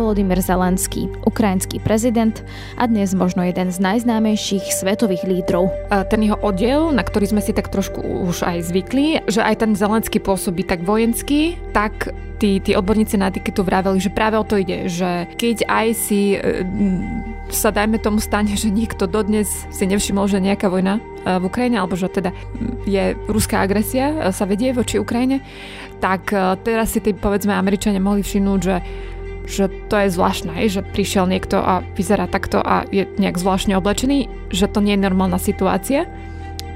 Volodymyr Zelenský, ukrajinský prezident a dnes možno jeden z najznámejších svetových lídrov. Ten jeho oddiel, na ktorý sme si tak trošku už aj zvykli, že aj ten Zelenský pôsobí tak vojenský, tak tí, tí odborníci na etiketu vraveli, že práve o to ide, že keď aj si e, sa dajme tomu stane, že nikto dodnes si nevšimol, že nejaká vojna e, v Ukrajine, alebo že teda je ruská agresia, e, sa vedie voči Ukrajine, tak teraz si tí povedzme Američania mohli všimnúť, že že to je zvláštne, že prišiel niekto a vyzerá takto a je nejak zvláštne oblečený, že to nie je normálna situácia.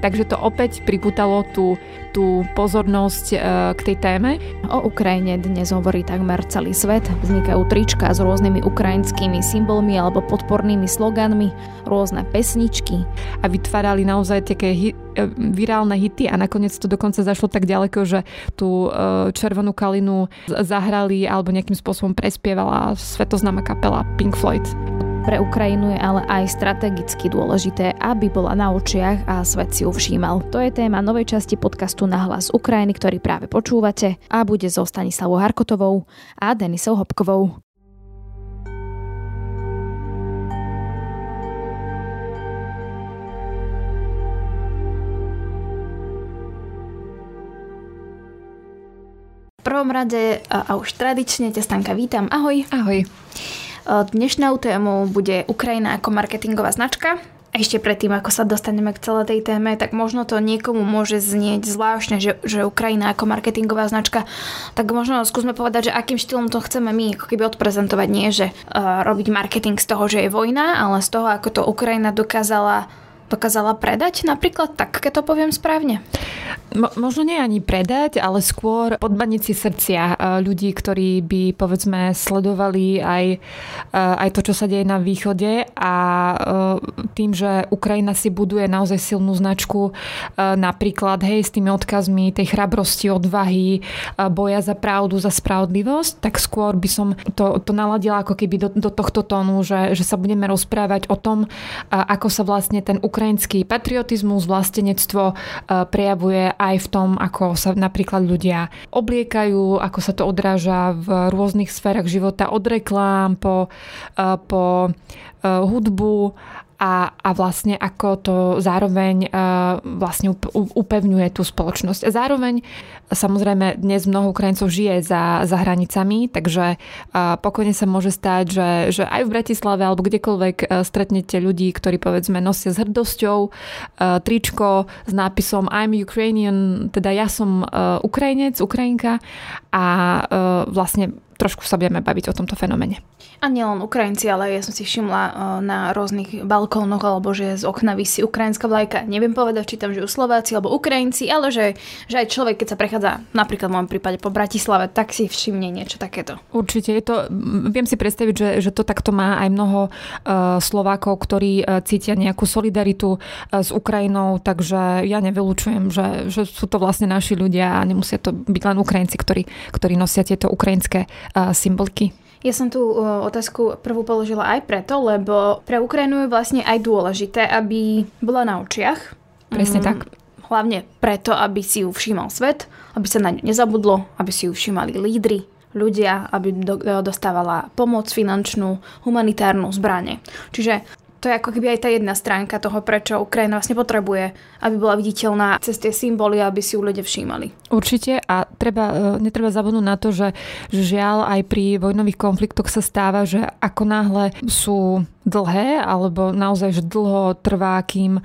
Takže to opäť priputalo tú tú pozornosť e, k tej téme. O Ukrajine dnes hovorí takmer celý svet. Vznikajú trička s rôznymi ukrajinskými symbolmi alebo podpornými sloganmi, rôzne pesničky. A vytvárali naozaj také hi- e, virálne hity a nakoniec to dokonca zašlo tak ďaleko, že tú e, červenú kalinu zahrali alebo nejakým spôsobom prespievala svetoznáma kapela Pink Floyd. Pre Ukrajinu je ale aj strategicky dôležité, aby bola na očiach a svet si ju všímal. To je téma novej časti podcastu Na hlas Ukrajiny, ktorý práve počúvate a bude so Stanislavou Harkotovou a Denisou Hopkovou. Prvom rade a už tradične ťa Stanka vítam. Ahoj. Ahoj. Dnešnou témou bude Ukrajina ako marketingová značka. A ešte predtým, ako sa dostaneme k celej tej téme, tak možno to niekomu môže znieť zvláštne, že, že Ukrajina ako marketingová značka, tak možno skúsme povedať, že akým štýlom to chceme my ako keby odprezentovať. Nie, že uh, robiť marketing z toho, že je vojna, ale z toho, ako to Ukrajina dokázala dokázala predať napríklad, tak keď to poviem správne? Mo- možno nie ani predať, ale skôr podbaniť si srdcia e, ľudí, ktorí by povedzme sledovali aj, e, aj to, čo sa deje na východe a e, tým, že Ukrajina si buduje naozaj silnú značku napríklad hej, s tými odkazmi tej chrabrosti, odvahy, boja za pravdu, za spravodlivosť, tak skôr by som to, to naladila ako keby do, do tohto tónu, že, že sa budeme rozprávať o tom, ako sa vlastne ten ukrajinský patriotizmus, vlastenectvo e, prejavuje aj v tom, ako sa napríklad ľudia obliekajú, ako sa to odráža v rôznych sférach života, od reklám po, e, po e, hudbu a, a vlastne ako to zároveň uh, vlastne upevňuje tú spoločnosť. A zároveň samozrejme dnes mnoho Ukrajincov žije za, za hranicami, takže uh, pokojne sa môže stať, že, že aj v Bratislave alebo kdekoľvek uh, stretnete ľudí, ktorí povedzme nosia s hrdosťou tričko s nápisom I'm Ukrainian, teda ja som Ukrajinec, Ukrajinka a vlastne trošku sa budeme baviť o tomto fenomene. A nielen Ukrajinci, ale ja som si všimla eh, na rôznych balkónoch, alebo že z okna vysí ukrajinská vlajka. Neviem povedať, či tam žijú Slováci alebo Ukrajinci, ale že, že aj človek, keď sa prechádza napríklad v môjom prípade po Bratislave, tak si všimne niečo takéto. Určite je to, viem si predstaviť, že, že to takto má aj mnoho uh, Slovákov, ktorí uh, cítia nejakú solidaritu s Ukrajinou, takže ja nevylučujem, že, že sú to vlastne naši ľudia a nemusia to byť len Ukrajinci, ktorí, ktorí nosia tieto ukrajinské symbolky? Ja som tú otázku prvú položila aj preto, lebo pre Ukrajinu je vlastne aj dôležité, aby bola na očiach. Presne mm, tak. Hlavne preto, aby si ju všímal svet, aby sa na ňu nezabudlo, aby si ju všímali lídry, ľudia, aby do, dostávala pomoc finančnú, humanitárnu, zbranie. Čiže to je ako keby aj tá jedna stránka toho, prečo Ukrajina vlastne potrebuje, aby bola viditeľná cez tie symboly, aby si ju ľudia všímali. Určite a treba, e, netreba zabudnúť na to, že, žiaľ aj pri vojnových konfliktoch sa stáva, že ako náhle sú dlhé, alebo naozaj, že dlho trvá, kým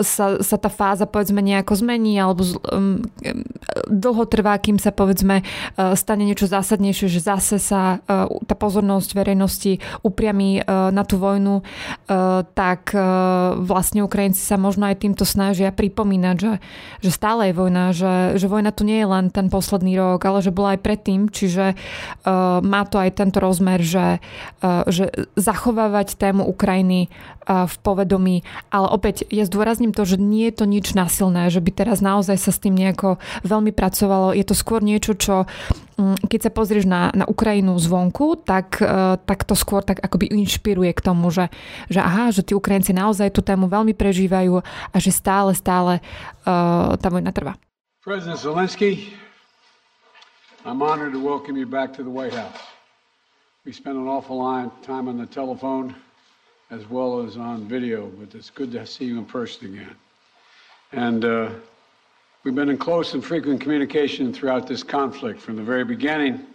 sa, sa tá fáza povedzme nejako zmení, alebo um, dlho trvá, kým sa povedzme uh, stane niečo zásadnejšie, že zase sa uh, tá pozornosť verejnosti upriamí uh, na tú vojnu, uh, tak uh, vlastne Ukrajinci sa možno aj týmto snažia pripomínať, že, že stále je vojna, že, že vojna tu nie je len ten posledný rok, ale že bola aj predtým, čiže uh, má to aj tento rozmer, že, uh, že zachovávať ten tému Ukrajiny v povedomí, ale opäť ja zdôrazním to, že nie je to nič násilné, že by teraz naozaj sa s tým nejako veľmi pracovalo. Je to skôr niečo, čo mm, keď sa pozrieš na, na Ukrajinu zvonku, tak, e, tak to skôr tak akoby inšpiruje k tomu, že, že aha, že tí Ukrajinci naozaj tú tému veľmi prežívajú a že stále, stále uh, tá vojna trvá. President Zelensky, I'm honored to welcome you back to the White House. We spend an awful lot of time on the telephone as well as on video, but it's good to see you in person again. And uh, we've been in close and frequent communication throughout this conflict from the very beginning,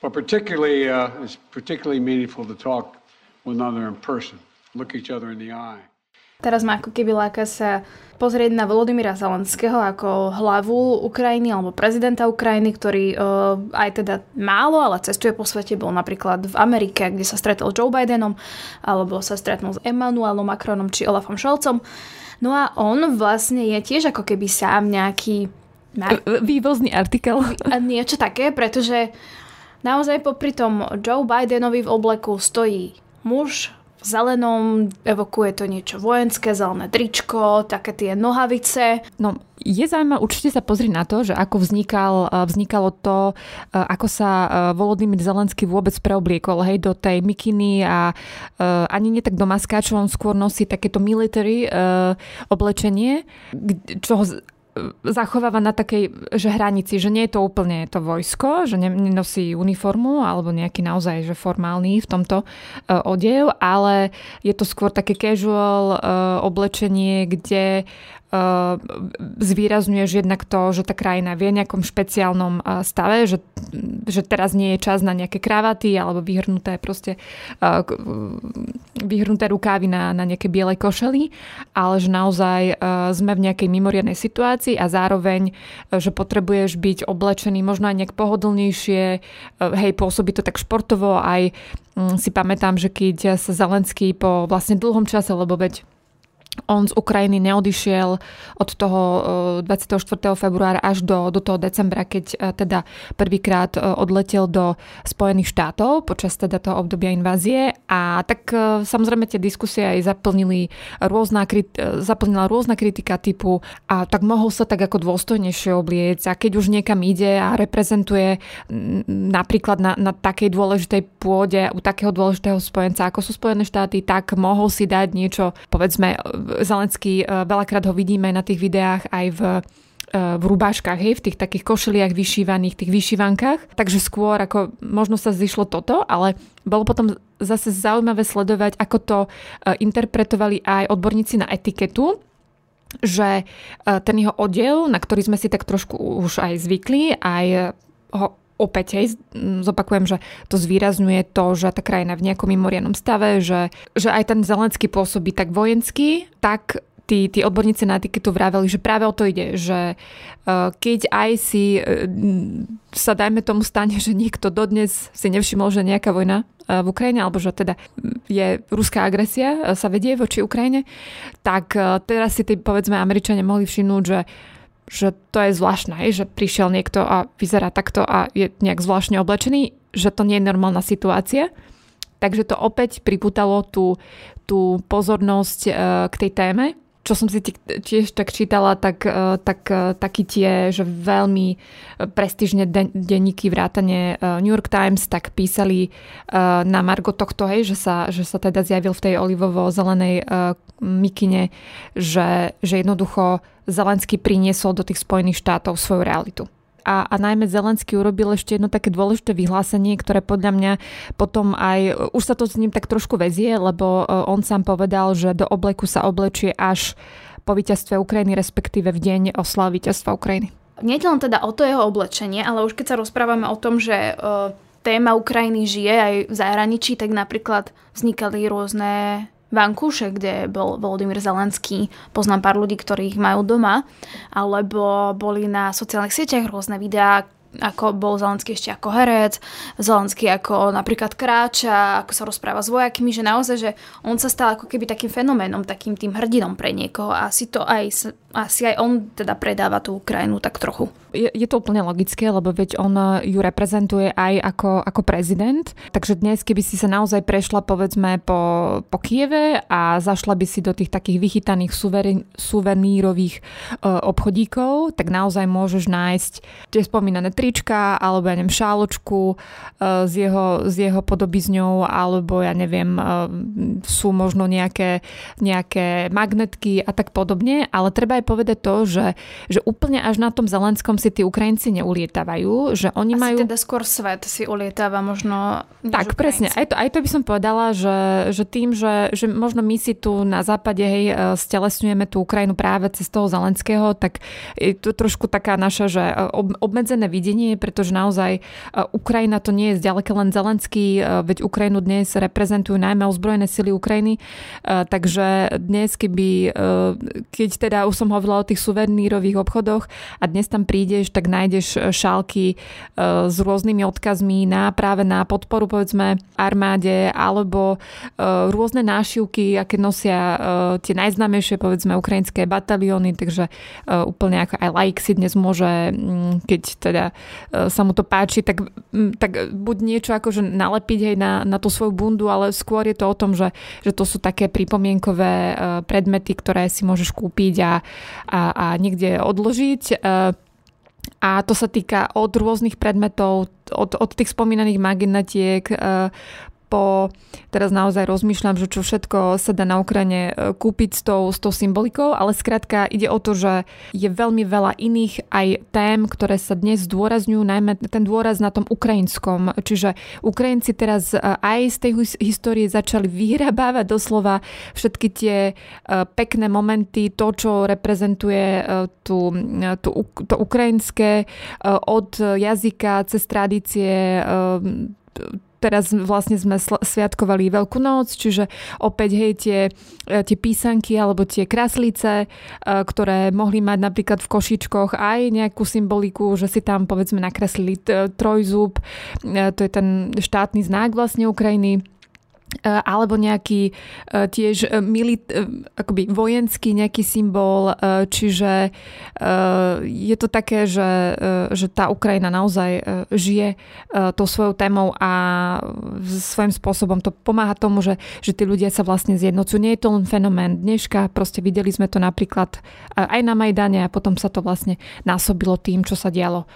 but particularly, uh, it's particularly meaningful to talk with one another in person, look each other in the eye. Teraz má ako keby láka sa pozrieť na Volodymyra Zelenského ako hlavu Ukrajiny alebo prezidenta Ukrajiny, ktorý uh, aj teda málo, ale cestuje po svete. Bol napríklad v Amerike, kde sa stretol Joe Bidenom, alebo sa stretnul s Emmanuelom Macronom či Olafom Scholzom. No a on vlastne je tiež ako keby sám nejaký... Vývozný artikel. Niečo také, pretože naozaj popri tom Joe Bidenovi v obleku stojí muž zelenom, evokuje to niečo vojenské, zelené tričko, také tie nohavice. No, je zaujímavé určite sa pozrieť na to, že ako vznikal, e, vznikalo to, e, ako sa e, Volodymyr Zelenský vôbec preobliekol hej, do tej mikiny a ani nie tak do maskáčov, on skôr nosí takéto military oblečenie, čo ho zachováva na takej že hranici, že nie je to úplne to vojsko, že nenosí uniformu alebo nejaký naozaj že formálny v tomto uh, odev, ale je to skôr také casual uh, oblečenie, kde zvýrazňuješ jednak to, že tá krajina vie nejakom špeciálnom uh, stave, že, že teraz nie je čas na nejaké kravaty alebo vyhrnuté proste uh, vyhrnuté rukávy na, na nejaké biele košely, ale že naozaj sme v nejakej mimoriadnej situácii a zároveň, že potrebuješ byť oblečený možno aj nejak pohodlnejšie, hej, pôsobí to tak športovo, aj um, si pamätám, že keď sa Zelenský po vlastne dlhom čase, lebo veď on z Ukrajiny neodišiel od toho 24. Eh, februára až do, do toho decembra, keď eh, teda prvýkrát eh, odletel do Spojených štátov počas teda toho obdobia invázie a tak samozrejme tie diskusie aj zaplnili rôzna, zaplnila rôzna kritika typu a tak mohol sa tak ako dôstojnejšie obliec a keď už niekam ide a reprezentuje napríklad na, na takej dôležitej pôde u takého dôležitého spojenca ako sú Spojené štáty, tak mohol si dať niečo povedzme Zelenský, e, veľakrát ho vidíme na tých videách aj v e, v rubáškach, hej, v tých takých košeliach vyšívaných, tých vyšívankách. Takže skôr ako možno sa zišlo toto, ale bolo potom zase zaujímavé sledovať, ako to e, interpretovali aj odborníci na etiketu, že ten jeho odev, na ktorý sme si tak trošku už aj zvykli, aj ho opäť, hej, zopakujem, že to zvýrazňuje to, že tá krajina v nejakom mimoriadnom stave, že, že aj ten Zelenský pôsobí tak vojenský, tak tí, tí odborníci na etiketu vraveli, že práve o to ide, že uh, keď aj si uh, sa dajme tomu stane, že niekto dodnes si nevšimol, že nejaká vojna uh, v Ukrajine, alebo že teda je ruská agresia, sa vedie voči Ukrajine, tak teraz si tí, povedzme, Američania mohli všimnúť, že že to je zvláštne, že prišiel niekto a vyzerá takto a je nejak zvláštne oblečený, že to nie je normálna situácia. Takže to opäť priputalo tú, tú pozornosť e, k tej téme. Čo som si tiež tak čítala, tak, e, tak e, taký tie, že veľmi prestížne denníky vrátane New York Times tak písali na Margo tohto, hej, že sa, že sa teda zjavil v tej olivovo-zelenej mikine, že, že jednoducho Zelenský priniesol do tých Spojených štátov svoju realitu. A, a najmä Zelenský urobil ešte jedno také dôležité vyhlásenie, ktoré podľa mňa potom aj, už sa to s ním tak trošku vezie, lebo e, on sám povedal, že do obleku sa oblečie až po víťazstve Ukrajiny, respektíve v deň oslavy víťazstva Ukrajiny. Nie len teda o to jeho oblečenie, ale už keď sa rozprávame o tom, že uh, téma Ukrajiny žije aj v zahraničí, tak napríklad vznikali rôzne Vankúše, kde bol Volodymyr Zelenský, poznám pár ľudí, ktorých majú doma, alebo boli na sociálnych sieťach rôzne videá, ako bol Zelenský ešte ako herec, Zelenský ako napríklad kráča, ako sa rozpráva s vojakmi, že naozaj, že on sa stal ako keby takým fenoménom, takým tým hrdinom pre niekoho a si to aj asi aj on teda predáva tú Ukrajinu tak trochu. Je, je to úplne logické, lebo veď on eh, ju reprezentuje aj ako, ako prezident. Takže dnes, keby si sa naozaj prešla povedzme po, po Kieve a zašla by si do tých takých vychytaných suverín, suvenírových uh, obchodíkov, tak naozaj môžeš nájsť tie spomínané trička alebo ja neviem šáločku uh, s, jeho, s jeho podobizňou alebo ja neviem uh, sú možno nejaké, nejaké magnetky a tak podobne, ale treba aj povedať to, že, že úplne až na tom Zelenskom si tí Ukrajinci neulietávajú, že oni Asi majú... teda skôr svet si ulietáva možno... Tak, presne. Aj to, aj to by som povedala, že, že tým, že, že možno my si tu na západe hej, e, stelesňujeme tú Ukrajinu práve cez toho Zelenského, tak je to trošku taká naša, že e, obmedzené videnie, pretože naozaj e, Ukrajina to nie je zďaleka len Zelenský, veď Ukrajinu dnes reprezentujú najmä ozbrojené sily Ukrajiny, takže dnes, keby, keď teda už som hovorila o tých suvenírových obchodoch a dnes tam prídeš, tak nájdeš šálky s rôznymi odkazmi na práve na podporu povedzme armáde alebo rôzne nášivky, aké nosia tie najznámejšie povedzme ukrajinské batalióny, takže úplne ako aj laik si dnes môže, mm, keď teda sa mu to páči, tak, mm, tak buď niečo akože nalepiť aj na, na tú svoju bundu, ale skôr je to o tom, že, že to sú také pripomienkové predmety, ktoré si môžeš kúpiť a, a, a niekde odložiť. A to sa týka od rôznych predmetov, od, od tých spomínaných magnetiek po, teraz naozaj rozmýšľam, že čo všetko sa dá na Ukrajine e, kúpiť s tou, s tou symbolikou, ale skrátka ide o to, že je veľmi veľa iných aj tém, ktoré sa dnes zdôrazňujú, najmä ten dôraz na tom ukrajinskom. Čiže Ukrajinci teraz e, aj z tej histórie začali vyhrabávať doslova všetky tie e, pekné momenty, to, čo reprezentuje tú, tú, to ukrajinské od jazyka cez tradície teraz vlastne sme sviatkovali Veľkú noc, čiže opäť hej tie, e, tie písanky alebo tie kraslice, e, ktoré mohli mať napríklad v košičkoch aj nejakú symboliku, že si tam povedzme nakreslili trojzub, e, to je ten štátny znak vlastne Ukrajiny alebo nejaký e, tiež e, milit, akoby vojenský nejaký symbol, čiže je to také, že, že tá Ukrajina naozaj žije tou svojou témou a svojím spôsobom to pomáha tomu, že, že tí ľudia sa vlastne zjednocujú. Nie je to len fenomén dneška, proste videli sme to napríklad aj na Majdane a potom sa to vlastne násobilo tým, čo sa dialo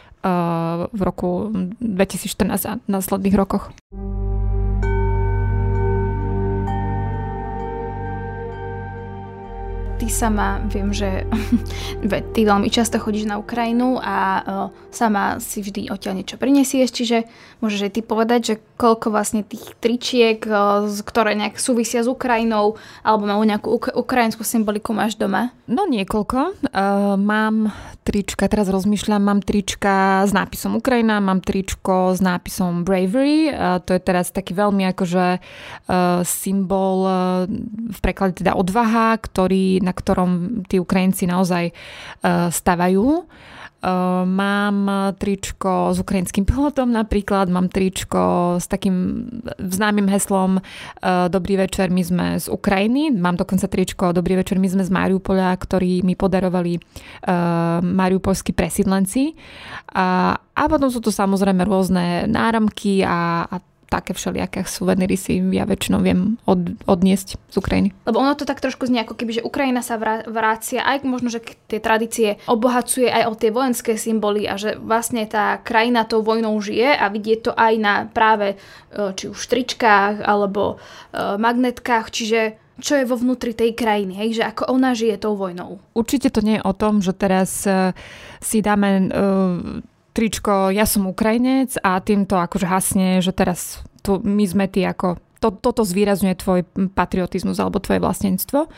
v roku 2014 a následných rokoch. Ty sama viem, že ty veľmi často chodíš na Ukrajinu a sama si vždy odtiaľ niečo prinesieš, čiže môžeš aj ty povedať, že koľko vlastne tých tričiek, ktoré nejak súvisia s Ukrajinou alebo majú nejakú ukrajinskú symboliku máš doma? No niekoľko. Uh, mám trička, teraz rozmýšľam, mám trička s nápisom Ukrajina, mám tričko s nápisom Bravery, uh, to je teraz taký veľmi akože uh, symbol uh, v preklade teda odvaha, ktorý na ktorom tí Ukrajinci naozaj e, stavajú. Mám tričko s ukrajinským pilotom napríklad, mám tričko s takým známym heslom Dobrý večer, my sme z Ukrajiny. Mám dokonca tričko Dobrý večer, my sme z Mariupola, ktorý mi podarovali mariupolskí presídlenci. A, a potom sú to samozrejme rôzne náramky a, a také všelijaké suveníry si ja väčšinou viem od, odniesť z Ukrajiny. Lebo ono to tak trošku znie ako keby, že Ukrajina sa vrácia aj možno, že tie tradície obohacuje aj o tie vojenské symboly a že vlastne tá krajina tou vojnou žije a vidie to aj na práve e, či už štričkách alebo e, magnetkách, čiže čo je vo vnútri tej krajiny, hej, že ako ona žije tou vojnou. Určite to nie je o tom, že teraz uh, si dáme uh, tričko ja som Ukrajinec a týmto akože hasne, že teraz tu, my sme tí ako to, toto zvýrazňuje tvoj patriotizmus alebo tvoje vlastníctvo.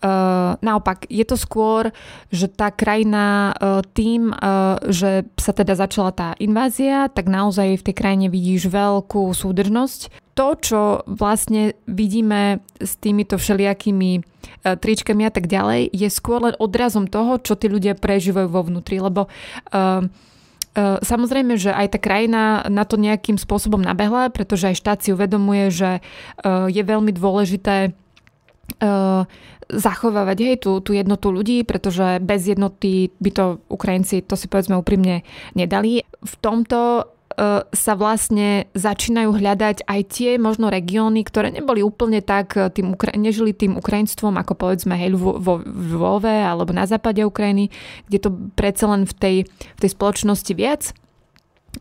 Uh, naopak, je to skôr, že tá krajina uh, tým, uh, že sa teda začala tá invázia, tak naozaj v tej krajine vidíš veľkú súdržnosť. To, čo vlastne vidíme s týmito všelijakými uh, tričkami a tak ďalej, je skôr len odrazom toho, čo tí ľudia prežívajú vo vnútri, lebo uh, samozrejme, že aj tá krajina na to nejakým spôsobom nabehla, pretože aj štát si uvedomuje, že e, je veľmi dôležité e, zachovávať hej, tú, tú jednotu ľudí, pretože bez jednoty by to Ukrajinci, to si povedzme úprimne, nedali. V tomto sa vlastne začínajú hľadať aj tie možno regióny, ktoré neboli úplne tak e, tým, nežili tým ukrajinstvom, ako povedzme hej, vo, vo Lvove alebo na západe Ukrajiny, kde to predsa len v tej, v tej spoločnosti viac.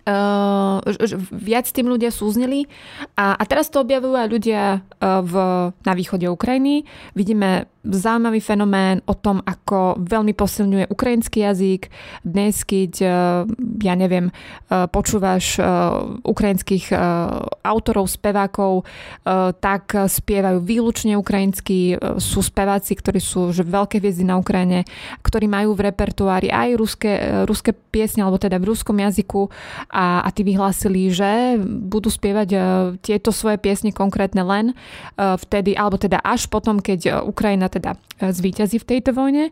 Uh, viac tým ľudia súzneli a, a teraz to objavujú aj ľudia v, na východe Ukrajiny. Vidíme zaujímavý fenomén o tom, ako veľmi posilňuje ukrajinský jazyk. Dnes, keď, e, ja neviem, e, počúvaš e, ukrajinských autorov, spevákov, tak spievajú výlučne ukrajinsky. Sú speváci, ktorí sú že veľké hviezdy na Ukrajine, ktorí majú v repertoári aj ruské, ruské piesne, alebo teda v ruskom jazyku a, a tí vyhlásili, že budú spievať tieto svoje piesne konkrétne len vtedy, alebo teda až potom, keď Ukrajina teda e, zvíťazí v tejto vojne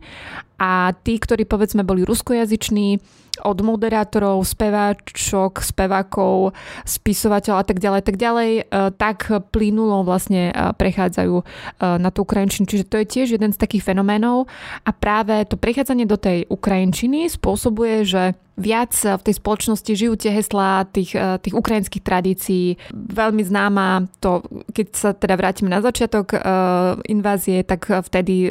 a tí, ktorí povedzme boli ruskojazyční, od moderátorov, speváčok, spevákov, spisovateľov a tak ďalej, tak ďalej, e, tak plynulo vlastne e, prechádzajú na tú ukrajinčinu. Čiže to je tiež jeden z takých fenoménov a práve to prechádzanie do tej ukrajinčiny spôsobuje, že viac v tej spoločnosti žijú tie heslá tých, tých ukrajinských tradícií. Veľmi známa to, keď sa teda vrátime na začiatok uh, invázie, tak vtedy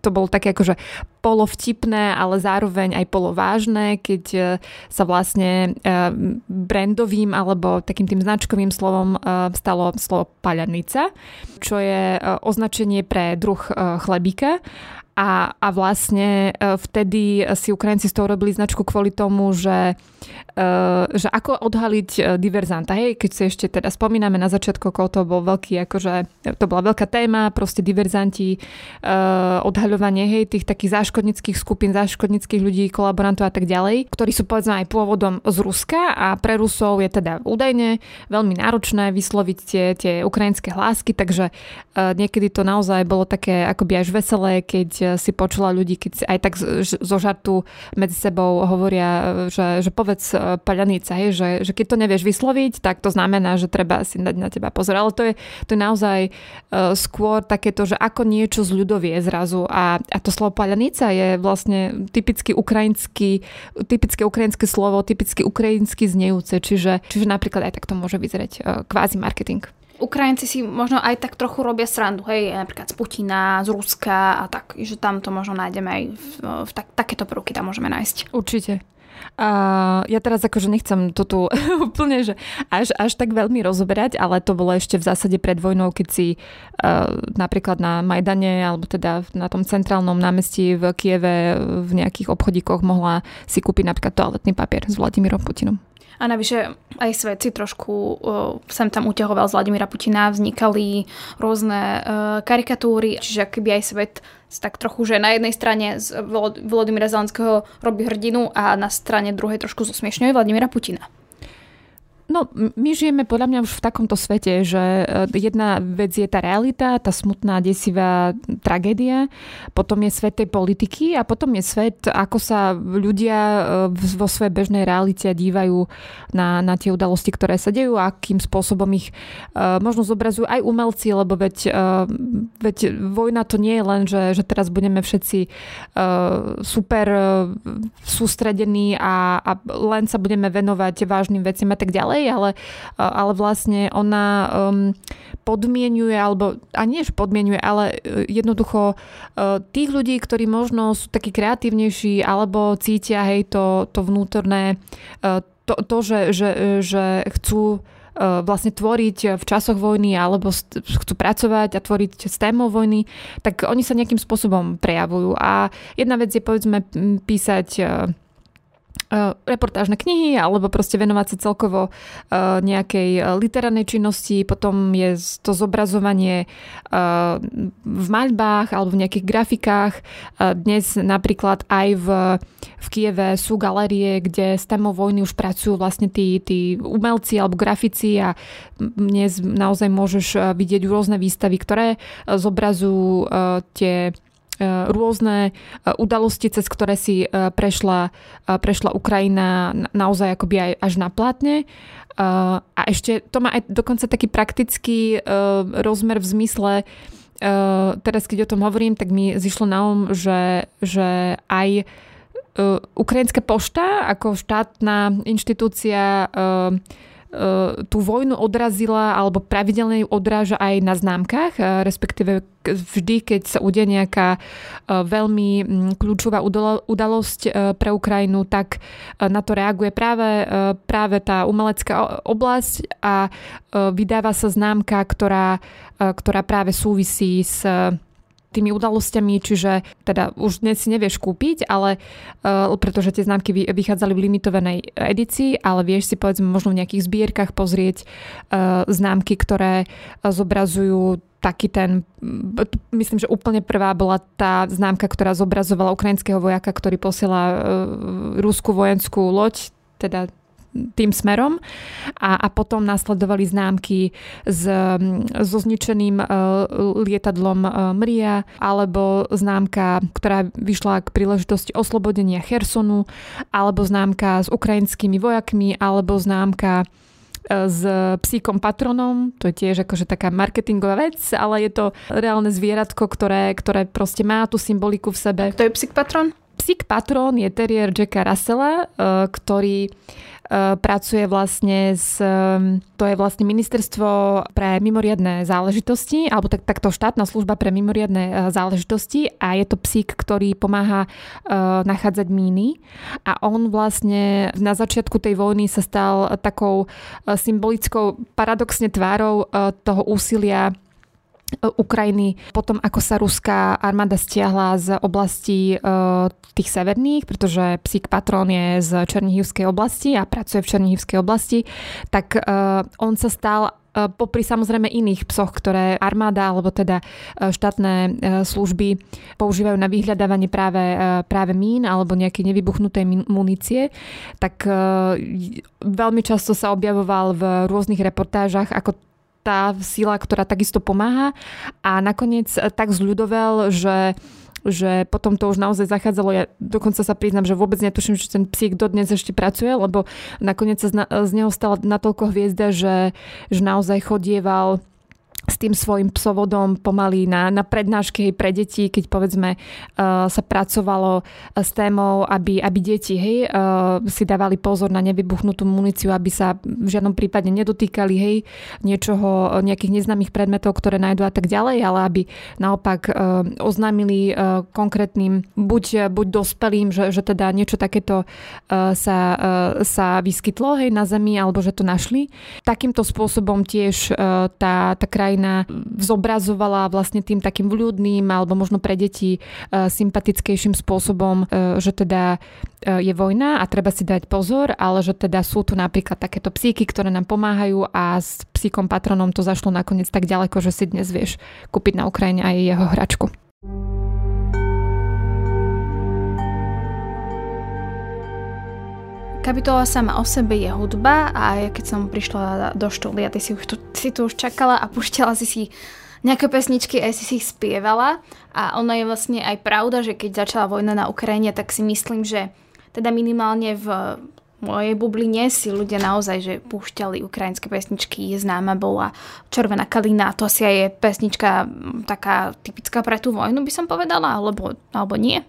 to bolo také akože polovtipné, ale zároveň aj polovážne, keď sa vlastne brandovým alebo takým tým značkovým slovom stalo slovo paľanica, čo je označenie pre druh chlebíka a, a vlastne e, vtedy si Ukrajinci z toho robili značku kvôli tomu, že, že ako odhaliť e, diverzanta. Hej, keď si ešte teda spomíname na začiatku, ako to bol veľký, akože to bola veľká téma, proste diverzanti, odhaľovanie hej, tých takých záškodnických skupín, záškodnických ľudí, kolaborantov a tak ďalej, ktorí sú povedzme aj pôvodom z Ruska a pre Rusov je teda údajne veľmi náročné vysloviť tie, tie ukrajinské hlásky, takže niekedy to naozaj bolo také akoby až veselé, keď si počula ľudí, keď aj tak zo žartu medzi sebou hovoria, že, že povedz e, paľanica, hej, že, že keď to nevieš vysloviť, tak to znamená, že treba si dať na teba pozor. Ale to je, to je naozaj uh, skôr takéto, že ako niečo z ľudovie zrazu. A, a to slovo paľanica je vlastne typicky ukrajinský, typické ukrajinské slovo, typicky ukrajinsky znejúce, čiže, čiže napríklad aj tak to môže vyzerať uh, kvázi marketing. Ukrajinci si možno aj tak trochu robia srandu, hej, napríklad z Putina, z Ruska a tak, že tam to možno nájdeme aj v, v tak, takéto prvky tam môžeme nájsť. Určite. Uh, ja teraz akože nechcem to tu úplne, že až, až tak veľmi rozoberať, ale to bolo ešte v zásade pred vojnou, keď si uh, napríklad na Majdane alebo teda na tom centrálnom námestí v Kieve v nejakých obchodíkoch mohla si kúpiť napríklad toaletný papier s Vladimírom Putinom. A navyše aj svet si trošku uh, sem tam uťahoval z Vladimíra Putina, vznikali rôzne uh, karikatúry, čiže keby aj svet tak trochu, že na jednej strane z Volodymyra Zelenského robí hrdinu a na strane druhej trošku zosmiešňuje Vladimíra Putina. No, my žijeme podľa mňa už v takomto svete, že e, jedna vec je tá realita, tá smutná, desivá tragédia, potom je svet tej politiky a potom je svet, ako sa ľudia e, vo svojej bežnej realite dívajú na, na tie udalosti, ktoré sa dejú a akým spôsobom ich uh, možno zobrazujú aj umelci, lebo veď, veď vojna to nie je len, že, že teraz budeme všetci super sústredení a, a len sa budeme venovať vážnym veciam a tak ďalej, ale, ale vlastne ona um, podmienuje, alebo, a nie že podmienuje, ale e, jednoducho uh, tých ľudí, ktorí možno sú takí kreatívnejší, alebo cítia hej to, to vnútorné, uh, to, to že, že, že chcú vlastne tvoriť v časoch vojny alebo chcú pracovať a tvoriť s témou vojny, tak oni sa nejakým spôsobom prejavujú. A jedna vec je povedzme písať E, reportážne knihy alebo proste venovať sa celkovo e, nejakej e, literárnej činnosti, potom je to zobrazovanie v maľbách alebo v nejakých grafikách. Dnes napríklad aj v, v Kieve sú galérie, kde s témou vojny už pracujú vlastne tí, tí umelci alebo grafici a dnes naozaj môžeš vidieť rôzne výstavy, ktoré zobrazujú tie E, rôzne e, udalosti, cez ktoré si e, prešla, prešla Ukrajina naozaj akoby aj až na platne. A ešte to má aj dokonca taký praktický rozmer v zmysle, teraz keď o tom hovorím, tak mi zišlo na um, že, že aj Ukrajinská pošta ako štátna inštitúcia E, tú vojnu odrazila alebo pravidelne ju odráža aj na známkach, e, respektíve vždy, keď sa udeje nejaká e, veľmi kľúčová udalosť pre Ukrajinu, tak na to reaguje práve, práve tá umelecká oblasť a vydáva sa známka, ktorá, ktorá práve súvisí s tými udalosťami, čiže teda už dnes si nevieš kúpiť, ale uh, pretože tie známky vychádzali v limitovanej edícii, ale vieš si povedzme možno v nejakých zbierkach pozrieť uh, známky, ktoré zobrazujú taký ten, myslím, že úplne prvá bola tá známka, ktorá zobrazovala ukrajinského vojaka, ktorý posiela uh, rúskú vojenskú loď, teda tým smerom a, a potom nasledovali známky s, so zničeným uh, lietadlom uh, Mria alebo známka, ktorá vyšla k príležitosti oslobodenia Chersonu alebo známka s ukrajinskými vojakmi alebo známka e, s psíkom patronom, to je tiež akože taká marketingová vec, ale je to reálne zvieratko, ktoré, ktoré proste má tú symboliku v sebe. To je psík patron? Psík patron je terier Jacka Russella, ktorý E, pracuje vlastne s, to je vlastne ministerstvo pre mimoriadne záležitosti, alebo tak, takto štátna služba pre mimoriadne e, záležitosti a je to psík, ktorý pomáha nachádzať míny. A on vlastne na začiatku tej vojny sa stal takou symbolickou paradoxne tvárou toho úsilia Ukrajiny potom, ako sa ruská armáda stiahla z oblasti e, tých severných, pretože psík patron je z Černihivskej oblasti a pracuje v Černihivskej oblasti, tak e, on sa stal e, popri samozrejme iných psoch, ktoré armáda alebo teda štátne služby používajú na vyhľadávanie práve, práve mín alebo nejaké nevybuchnutej munície, tak veľmi často sa objavoval v rôznych reportážach ako tá sila, ktorá takisto pomáha a nakoniec tak zľudovel, že že potom to už naozaj zachádzalo. Ja dokonca sa priznám, že vôbec netuším, že ten psík dodnes ešte pracuje, lebo nakoniec sa z neho stala natoľko hviezda, že, že naozaj chodieval tým svojim psovodom pomaly na, na prednášky pre deti, keď povedzme uh, sa pracovalo s témou, aby, aby deti hej, uh, si dávali pozor na nevybuchnutú muníciu, aby sa v žiadnom prípade nedotýkali hej, niečoho, nejakých neznámych predmetov, ktoré nájdú a tak ďalej, ale aby naopak uh, oznámili uh, konkrétnym buď, buď dospelým, že, že teda niečo takéto uh, sa, uh, sa vyskytlo hej, na Zemi, alebo že to našli. Takýmto spôsobom tiež uh, tá, tá krajina zobrazovala vlastne tým takým vľúdnym alebo možno pre deti e, sympatickejším spôsobom, e, že teda e, je vojna a treba si dať pozor, ale že teda sú tu napríklad takéto psíky, ktoré nám pomáhajú a s psíkom patronom to zašlo nakoniec tak ďaleko, že si dnes vieš kúpiť na Ukrajine aj jeho hračku. Kapitola sama o sebe je hudba a ja keď som prišla do štoly a ty si, už tu, si tu už čakala a pušťala si si nejaké pesničky, aj si si ich spievala a ono je vlastne aj pravda, že keď začala vojna na Ukrajine, tak si myslím, že teda minimálne v mojej bubline si ľudia naozaj, že púšťali ukrajinské pesničky, známa bola Červená kalina, to si je pesnička taká typická pre tú vojnu, by som povedala, alebo, alebo nie?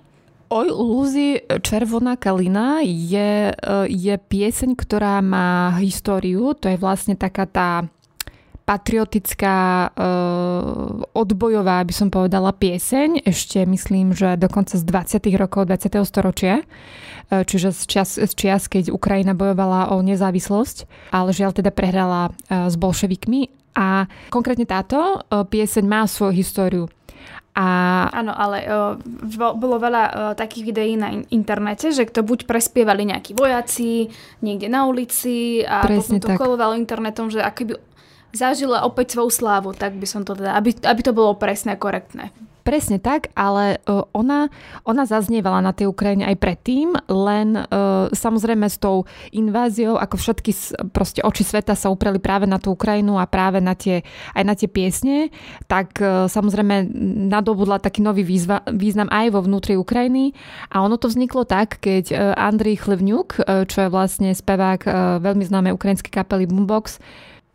Oj, Luzi, Červená kalina je, eh, je pieseň, ktorá má históriu. To je vlastne taká tá patriotická, uh, odbojová, by som povedala, pieseň. Ešte myslím, že dokonca z 20. rokov 20. storočia. Uh, čiže z čias, z čias, keď Ukrajina bojovala o nezávislosť, ale žiaľ teda prehrala s bolševikmi. A konkrétne táto pieseň má svoju históriu. A... Áno, ale uh, bolo veľa uh, takých videí na internete, že to buď prespievali nejakí vojaci niekde na ulici a Presne potom to kolovalo internetom, že akoby zažila opäť svoju slávu, tak by som to teda, aby, aby to bolo presné a korektné. Presne tak, ale ona, ona zaznievala na tej Ukrajine aj predtým, len uh, samozrejme s tou inváziou, ako všetky proste oči sveta sa upreli práve na tú Ukrajinu a práve na tie, aj na tie piesne, tak uh, samozrejme nadobudla taký nový výzva, význam aj vo vnútri Ukrajiny. A ono to vzniklo tak, keď Andrej Chlevňuk, čo je vlastne spevák veľmi známej ukrajinskej kapely Boombox,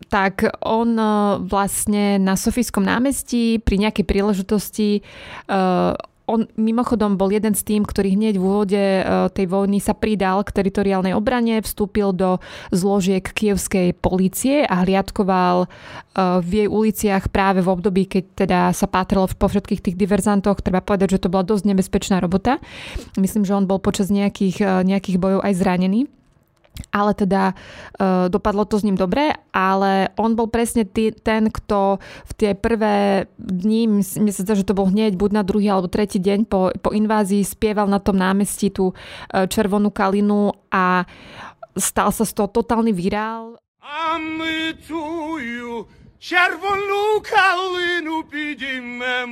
tak on e, vlastne na Sofijskom námestí pri nejakej príležitosti uh, on mimochodom bol jeden z tým, ktorý hneď v úvode e, tej vojny sa pridal k teritoriálnej obrane, vstúpil do zložiek kievskej policie a hliadkoval v jej uliciach práve v období, keď teda sa pátralo po všetkých tých diverzantoch. Treba povedať, že to bola dosť nebezpečná robota. Myslím, že on bol počas nejakých, nejakých bojov aj zranený. Ale teda uh, dopadlo to s ním dobre, ale on bol presne tý, ten, kto v tie prvé dni, mne sa že to bol hneď buď na druhý alebo tretí deň po, po invázii, spieval na tom námestí tú uh, červenú kalinu a stal sa z toho totálny virál. A my tu červenú kalinu pidíme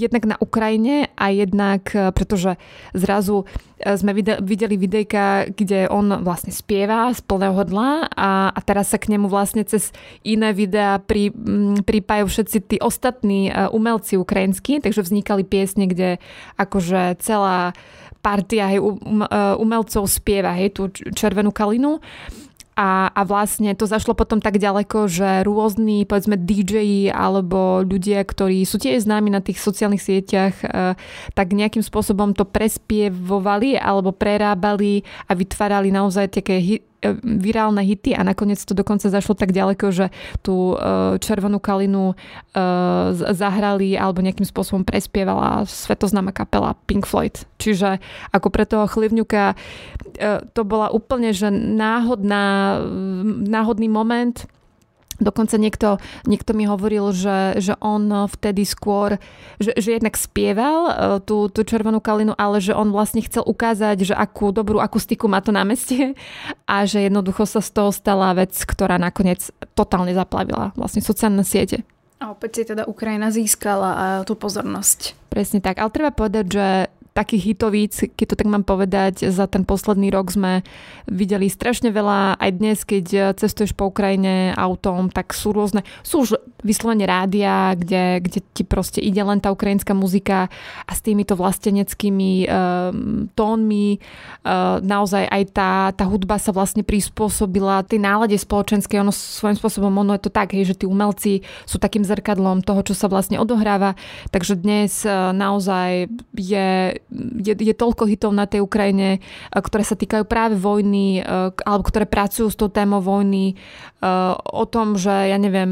jednak na Ukrajine a jednak, e, pretože zrazu e, sme videli videjka, kde on vlastne spieva z plného hodla a, a teraz sa k nemu vlastne cez iné videá pri, pripájajú všetci tí ostatní e, umelci ukrajinskí, takže vznikali piesne, kde akože celá partia hej, um, umelcov spieva hej, tú červenú kalinu a, a vlastne to zašlo potom tak ďaleko, že rôzni, povedzme, DJ alebo ľudia, ktorí sú tiež známi na tých sociálnych sieťach, e, tak nejakým spôsobom to prespievovali alebo prerábali a vytvárali naozaj také virálne hity a nakoniec to dokonca zašlo tak ďaleko, že tú e, červenú kalinu e, zahrali alebo nejakým spôsobom prespievala svetoznáma kapela Pink Floyd. Čiže ako pre toho Chlivňuka to bola úplne že náhodná, náhodný moment, Dokonca niekto, niekto mi hovoril, že, že on vtedy skôr, že, že jednak spieval e, tú, tú červenú kalinu, ale že on vlastne chcel ukázať, že akú dobrú akustiku má to námestie a že jednoducho sa z toho stala vec, ktorá nakoniec totálne zaplavila vlastne sociálne siete. A opäť si teda Ukrajina získala a tú pozornosť. Presne tak, ale treba povedať, že takých hitovíc, keď to tak mám povedať, za ten posledný rok sme videli strašne veľa. Aj dnes, keď cestuješ po Ukrajine autom, tak sú rôzne, sú už vyslovene rádia, kde, kde ti proste ide len tá ukrajinská muzika a s týmito vlasteneckými um, tónmi uh, naozaj aj tá, tá hudba sa vlastne prispôsobila tej nálade spoločenskej. Ono svojím spôsobom, ono je to tak, hej, že tí umelci sú takým zrkadlom toho, čo sa vlastne odohráva. Takže dnes uh, naozaj je je, je toľko hitov na tej Ukrajine, e, ktoré sa týkajú práve vojny, e, alebo ktoré pracujú s tou témou vojny, o tom, že ja neviem,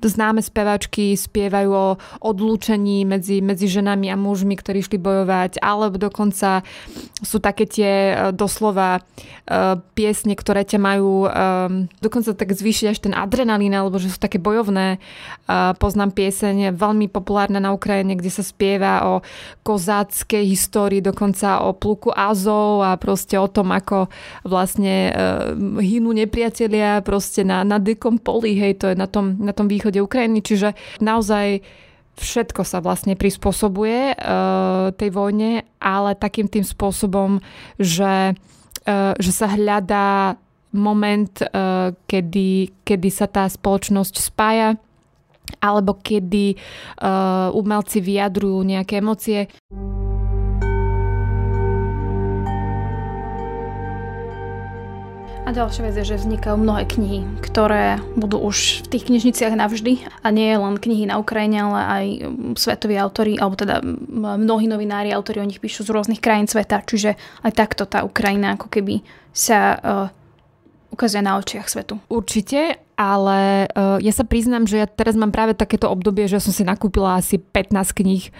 známe spevačky spievajú o odlúčení medzi, medzi ženami a mužmi, ktorí šli bojovať, alebo dokonca sú také tie doslova piesne, ktoré ťa majú dokonca tak zvýšiť až ten adrenalín, alebo že sú také bojovné. Poznám pieseň veľmi populárna na Ukrajine, kde sa spieva o kozáci antickej histórii, dokonca o pluku Azov a proste o tom, ako vlastne e, hynú nepriatelia proste na, na dikom poli, hej, to je na tom, na tom východe Ukrajiny, čiže naozaj všetko sa vlastne prispôsobuje e, tej vojne, ale takým tým spôsobom, že, e, že sa hľadá moment, e, kedy, kedy sa tá spoločnosť spája alebo kedy uh, umelci vyjadrujú nejaké emócie. A ďalšia vec je, že vznikajú mnohé knihy, ktoré budú už v tých knižniciach navždy. A nie len knihy na Ukrajine, ale aj svetoví autory, alebo teda mnohí novinári, autori o nich píšu z rôznych krajín sveta, čiže aj takto tá Ukrajina ako keby sa uh, ukazuje na očiach svetu. Určite ale uh, ja sa priznám, že ja teraz mám práve takéto obdobie, že som si nakúpila asi 15 kníh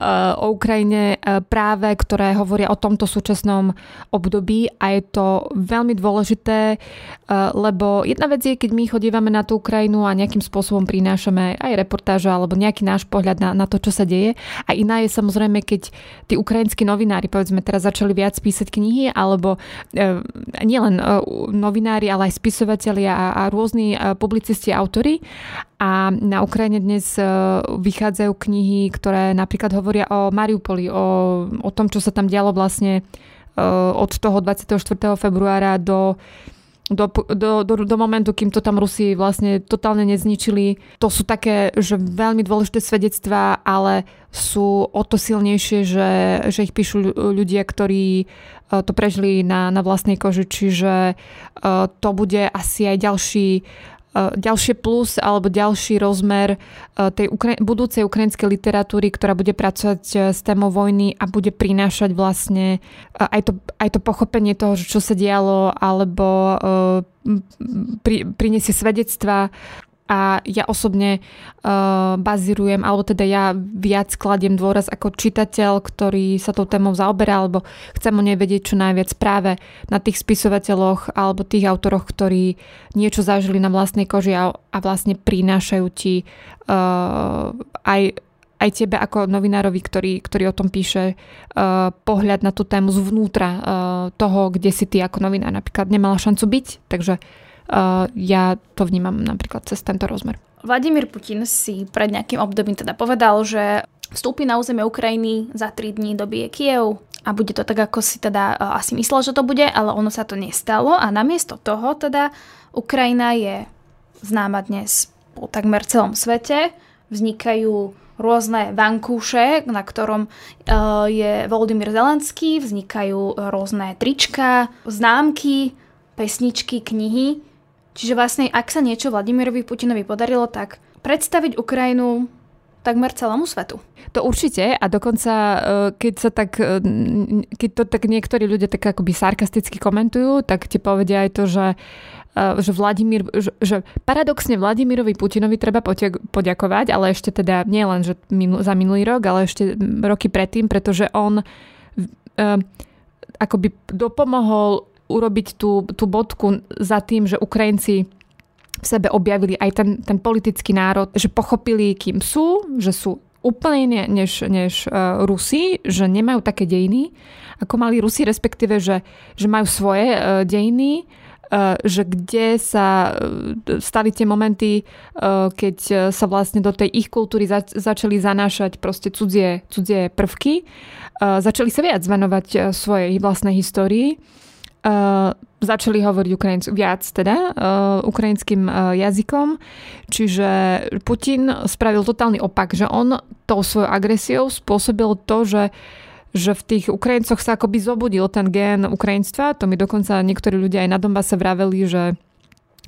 uh, o Ukrajine uh, práve, ktoré hovoria o tomto súčasnom období a je to veľmi dôležité, uh, lebo jedna vec je, keď my chodívame na tú Ukrajinu a nejakým spôsobom prinášame aj reportáže alebo nejaký náš pohľad na, na to, čo sa deje. A iná je samozrejme, keď tí ukrajinskí novinári, povedzme teraz začali viac písať knihy alebo uh, nielen uh, novinári, ale aj spisovatelia a, a rôzni publicisti a autory a na Ukrajine dnes e, vychádzajú knihy, ktoré napríklad hovoria o Mariupoli, o, o tom, čo sa tam dialo vlastne e, od toho 24. februára do do, do, do, do momentu, kým to tam Rusi vlastne totálne nezničili. To sú také, že veľmi dôležité svedectvá, ale sú o to silnejšie, že, že ich píšu ľudia, ktorí to prežili na, na vlastnej koži, čiže to bude asi aj ďalší ďalšie plus alebo ďalší rozmer e, tej ukra- budúcej ukrajinskej literatúry, ktorá bude pracovať e, s témou vojny a bude prinášať vlastne aj to, aj to pochopenie toho, čo sa dialo, alebo pri, priniesie svedectva a ja osobne uh, bazírujem, alebo teda ja viac kladiem dôraz ako čitateľ, ktorý sa tou témou zaoberá, alebo chcem o nej vedieť čo najviac práve na tých spisovateľoch alebo tých autoroch, ktorí niečo zažili na vlastnej koži a, a vlastne prinášajú ti uh, aj aj tebe ako novinárovi, ktorý, ktorý o tom píše, uh, pohľad na tú tému zvnútra uh, toho, kde si ty ako novinár napríklad nemala šancu byť. Takže ja to vnímam napríklad cez tento rozmer. Vladimír Putin si pred nejakým obdobím teda povedal, že vstúpi na územie Ukrajiny, za 3 dní dobije Kiev a bude to tak, ako si teda uh, asi myslel, že to bude, ale ono sa to nestalo a namiesto toho teda Ukrajina je známa dnes po takmer celom svete. Vznikajú rôzne vankúše, na ktorom e, je Volodymyr Zelenský, vznikajú rôzne trička, známky, pesničky, knihy. Čiže vlastne, ak sa niečo Vladimirovi Putinovi podarilo, tak predstaviť Ukrajinu takmer celému svetu. To určite a dokonca, e, keď sa tak, e, keď to tak niektorí ľudia tak akoby sarkasticky komentujú, tak ti povedia aj to, že že Vladimír, že, že paradoxne Vladimirovi Putinovi treba poďakovať, ale ešte teda nie len že minul, za minulý rok, ale ešte roky predtým, pretože on uh, akoby dopomohol urobiť tú, tú bodku za tým, že Ukrajinci v sebe objavili aj ten, ten politický národ, že pochopili, kým sú, že sú úplne iné než, než uh, Rusi, že nemajú také dejiny, ako mali Rusi, respektíve, že, že majú svoje uh, dejiny Eh, že kde sa eh, stali tie momenty, eh, keď sa vlastne do tej ich kultúry začali zanášať proste cudzie, cudzie prvky, začali sa viac venovať svojej vlastnej histórii, začali hovoriť Ukrajinc, viac teda ukrajinským jazykom, čiže Putin spravil totálny opak, že on tou svojou agresiou spôsobil to, že že v tých Ukrajincoch sa akoby zobudil ten gén Ukrajinstva. To mi dokonca niektorí ľudia aj na Donbase vraveli, že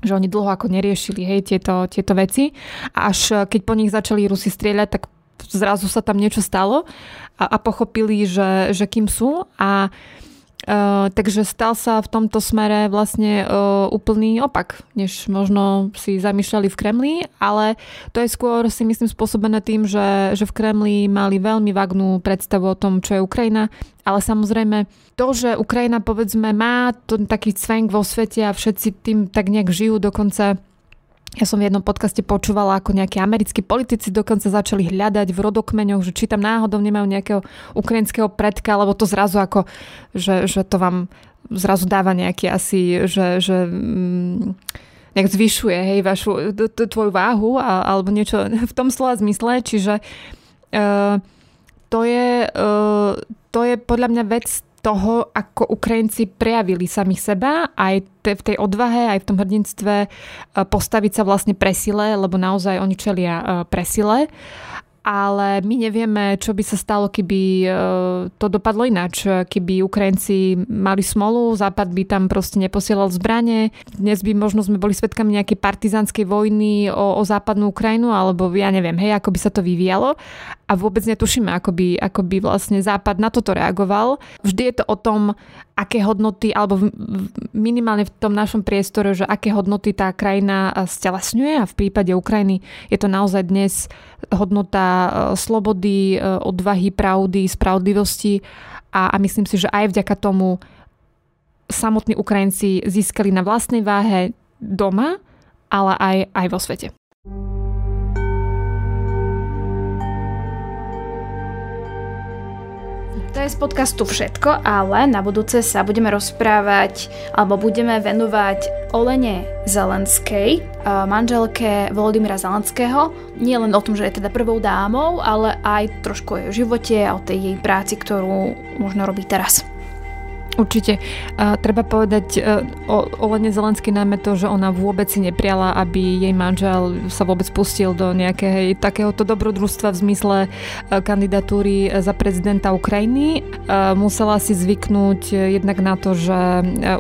že oni dlho ako neriešili hej, tieto, tieto veci. A až keď po nich začali Rusi strieľať, tak zrazu sa tam niečo stalo a, a pochopili, že, že kým sú. A Uh, takže stal sa v tomto smere vlastne uh, úplný opak, než možno si zamýšľali v Kremli, ale to je skôr si myslím spôsobené tým, že, že v Kremli mali veľmi vagnú predstavu o tom, čo je Ukrajina, ale samozrejme to, že Ukrajina povedzme má to, taký cvenk vo svete a všetci tým tak nejak žijú, dokonca ja som v jednom podcaste počúvala, ako nejakí americkí politici dokonca začali hľadať v rodokmeňoch, že či tam náhodou nemajú nejakého ukrajinského predka, alebo to zrazu ako, že, že to vám zrazu dáva nejaký asi, že, že mm, nejak zvyšuje hej, vašu, tvoju váhu a, alebo niečo v tom slova zmysle, čiže uh, to je, uh, to je podľa mňa vec toho, ako Ukrajinci prejavili samých seba, aj v tej odvahe, aj v tom hrdinstve e, postaviť sa vlastne presile, lebo naozaj oni čelia e, presile ale my nevieme, čo by sa stalo, keby e, to dopadlo ináč. Keby Ukrajinci mali smolu, Západ by tam proste neposielal zbranie. Dnes by možno sme boli svetkami nejakej partizanskej vojny o, o západnú Ukrajinu, alebo ja neviem, hej, ako by sa to vyvíjalo. A vôbec netušíme, ako by, ako by vlastne Západ na toto reagoval. Vždy je to o tom, aké hodnoty, alebo minimálne v tom našom priestore, že aké hodnoty tá krajina stelesňuje a v prípade Ukrajiny je to naozaj dnes hodnota e, slobody, e, odvahy, pravdy, spravodlivosti a, a myslím si, že aj vďaka tomu samotní Ukrajinci získali na vlastnej váhe doma, ale aj, aj vo svete. To je z podcastu všetko, ale na budúce sa budeme rozprávať alebo budeme venovať Olene Zelenskej, manželke Volodymyra Zelenského. Nie len o tom, že je teda prvou dámou, ale aj trošku o jej živote a o tej jej práci, ktorú možno robí teraz. Určite. Uh, treba povedať uh, o Olene Zelenskej najmä to, že ona vôbec si nepriala, aby jej manžel sa vôbec pustil do nejakého takéhoto dobrodružstva v zmysle uh, kandidatúry za prezidenta Ukrajiny. Uh, musela si zvyknúť jednak na to, že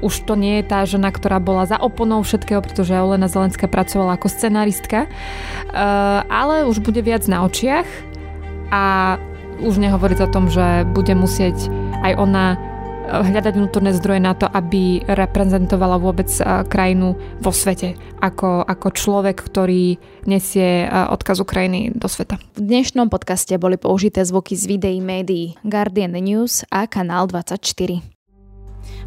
už to nie je tá žena, ktorá bola za oponou všetkého, pretože Olena Zelenská pracovala ako scenaristka, uh, ale už bude viac na očiach a už nehovoriť o tom, že bude musieť aj ona hľadať vnútorné zdroje na to, aby reprezentovala vôbec krajinu vo svete, ako, ako človek, ktorý nesie odkaz Ukrajiny do sveta. V dnešnom podcaste boli použité zvuky z videí médií Guardian News a Kanál 24.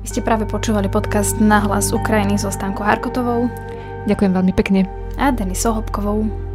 Vy ste práve počúvali podcast Nahlas Ukrajiny so Stankou Harkotovou. Ďakujem veľmi pekne. A Denisou Hopkovou.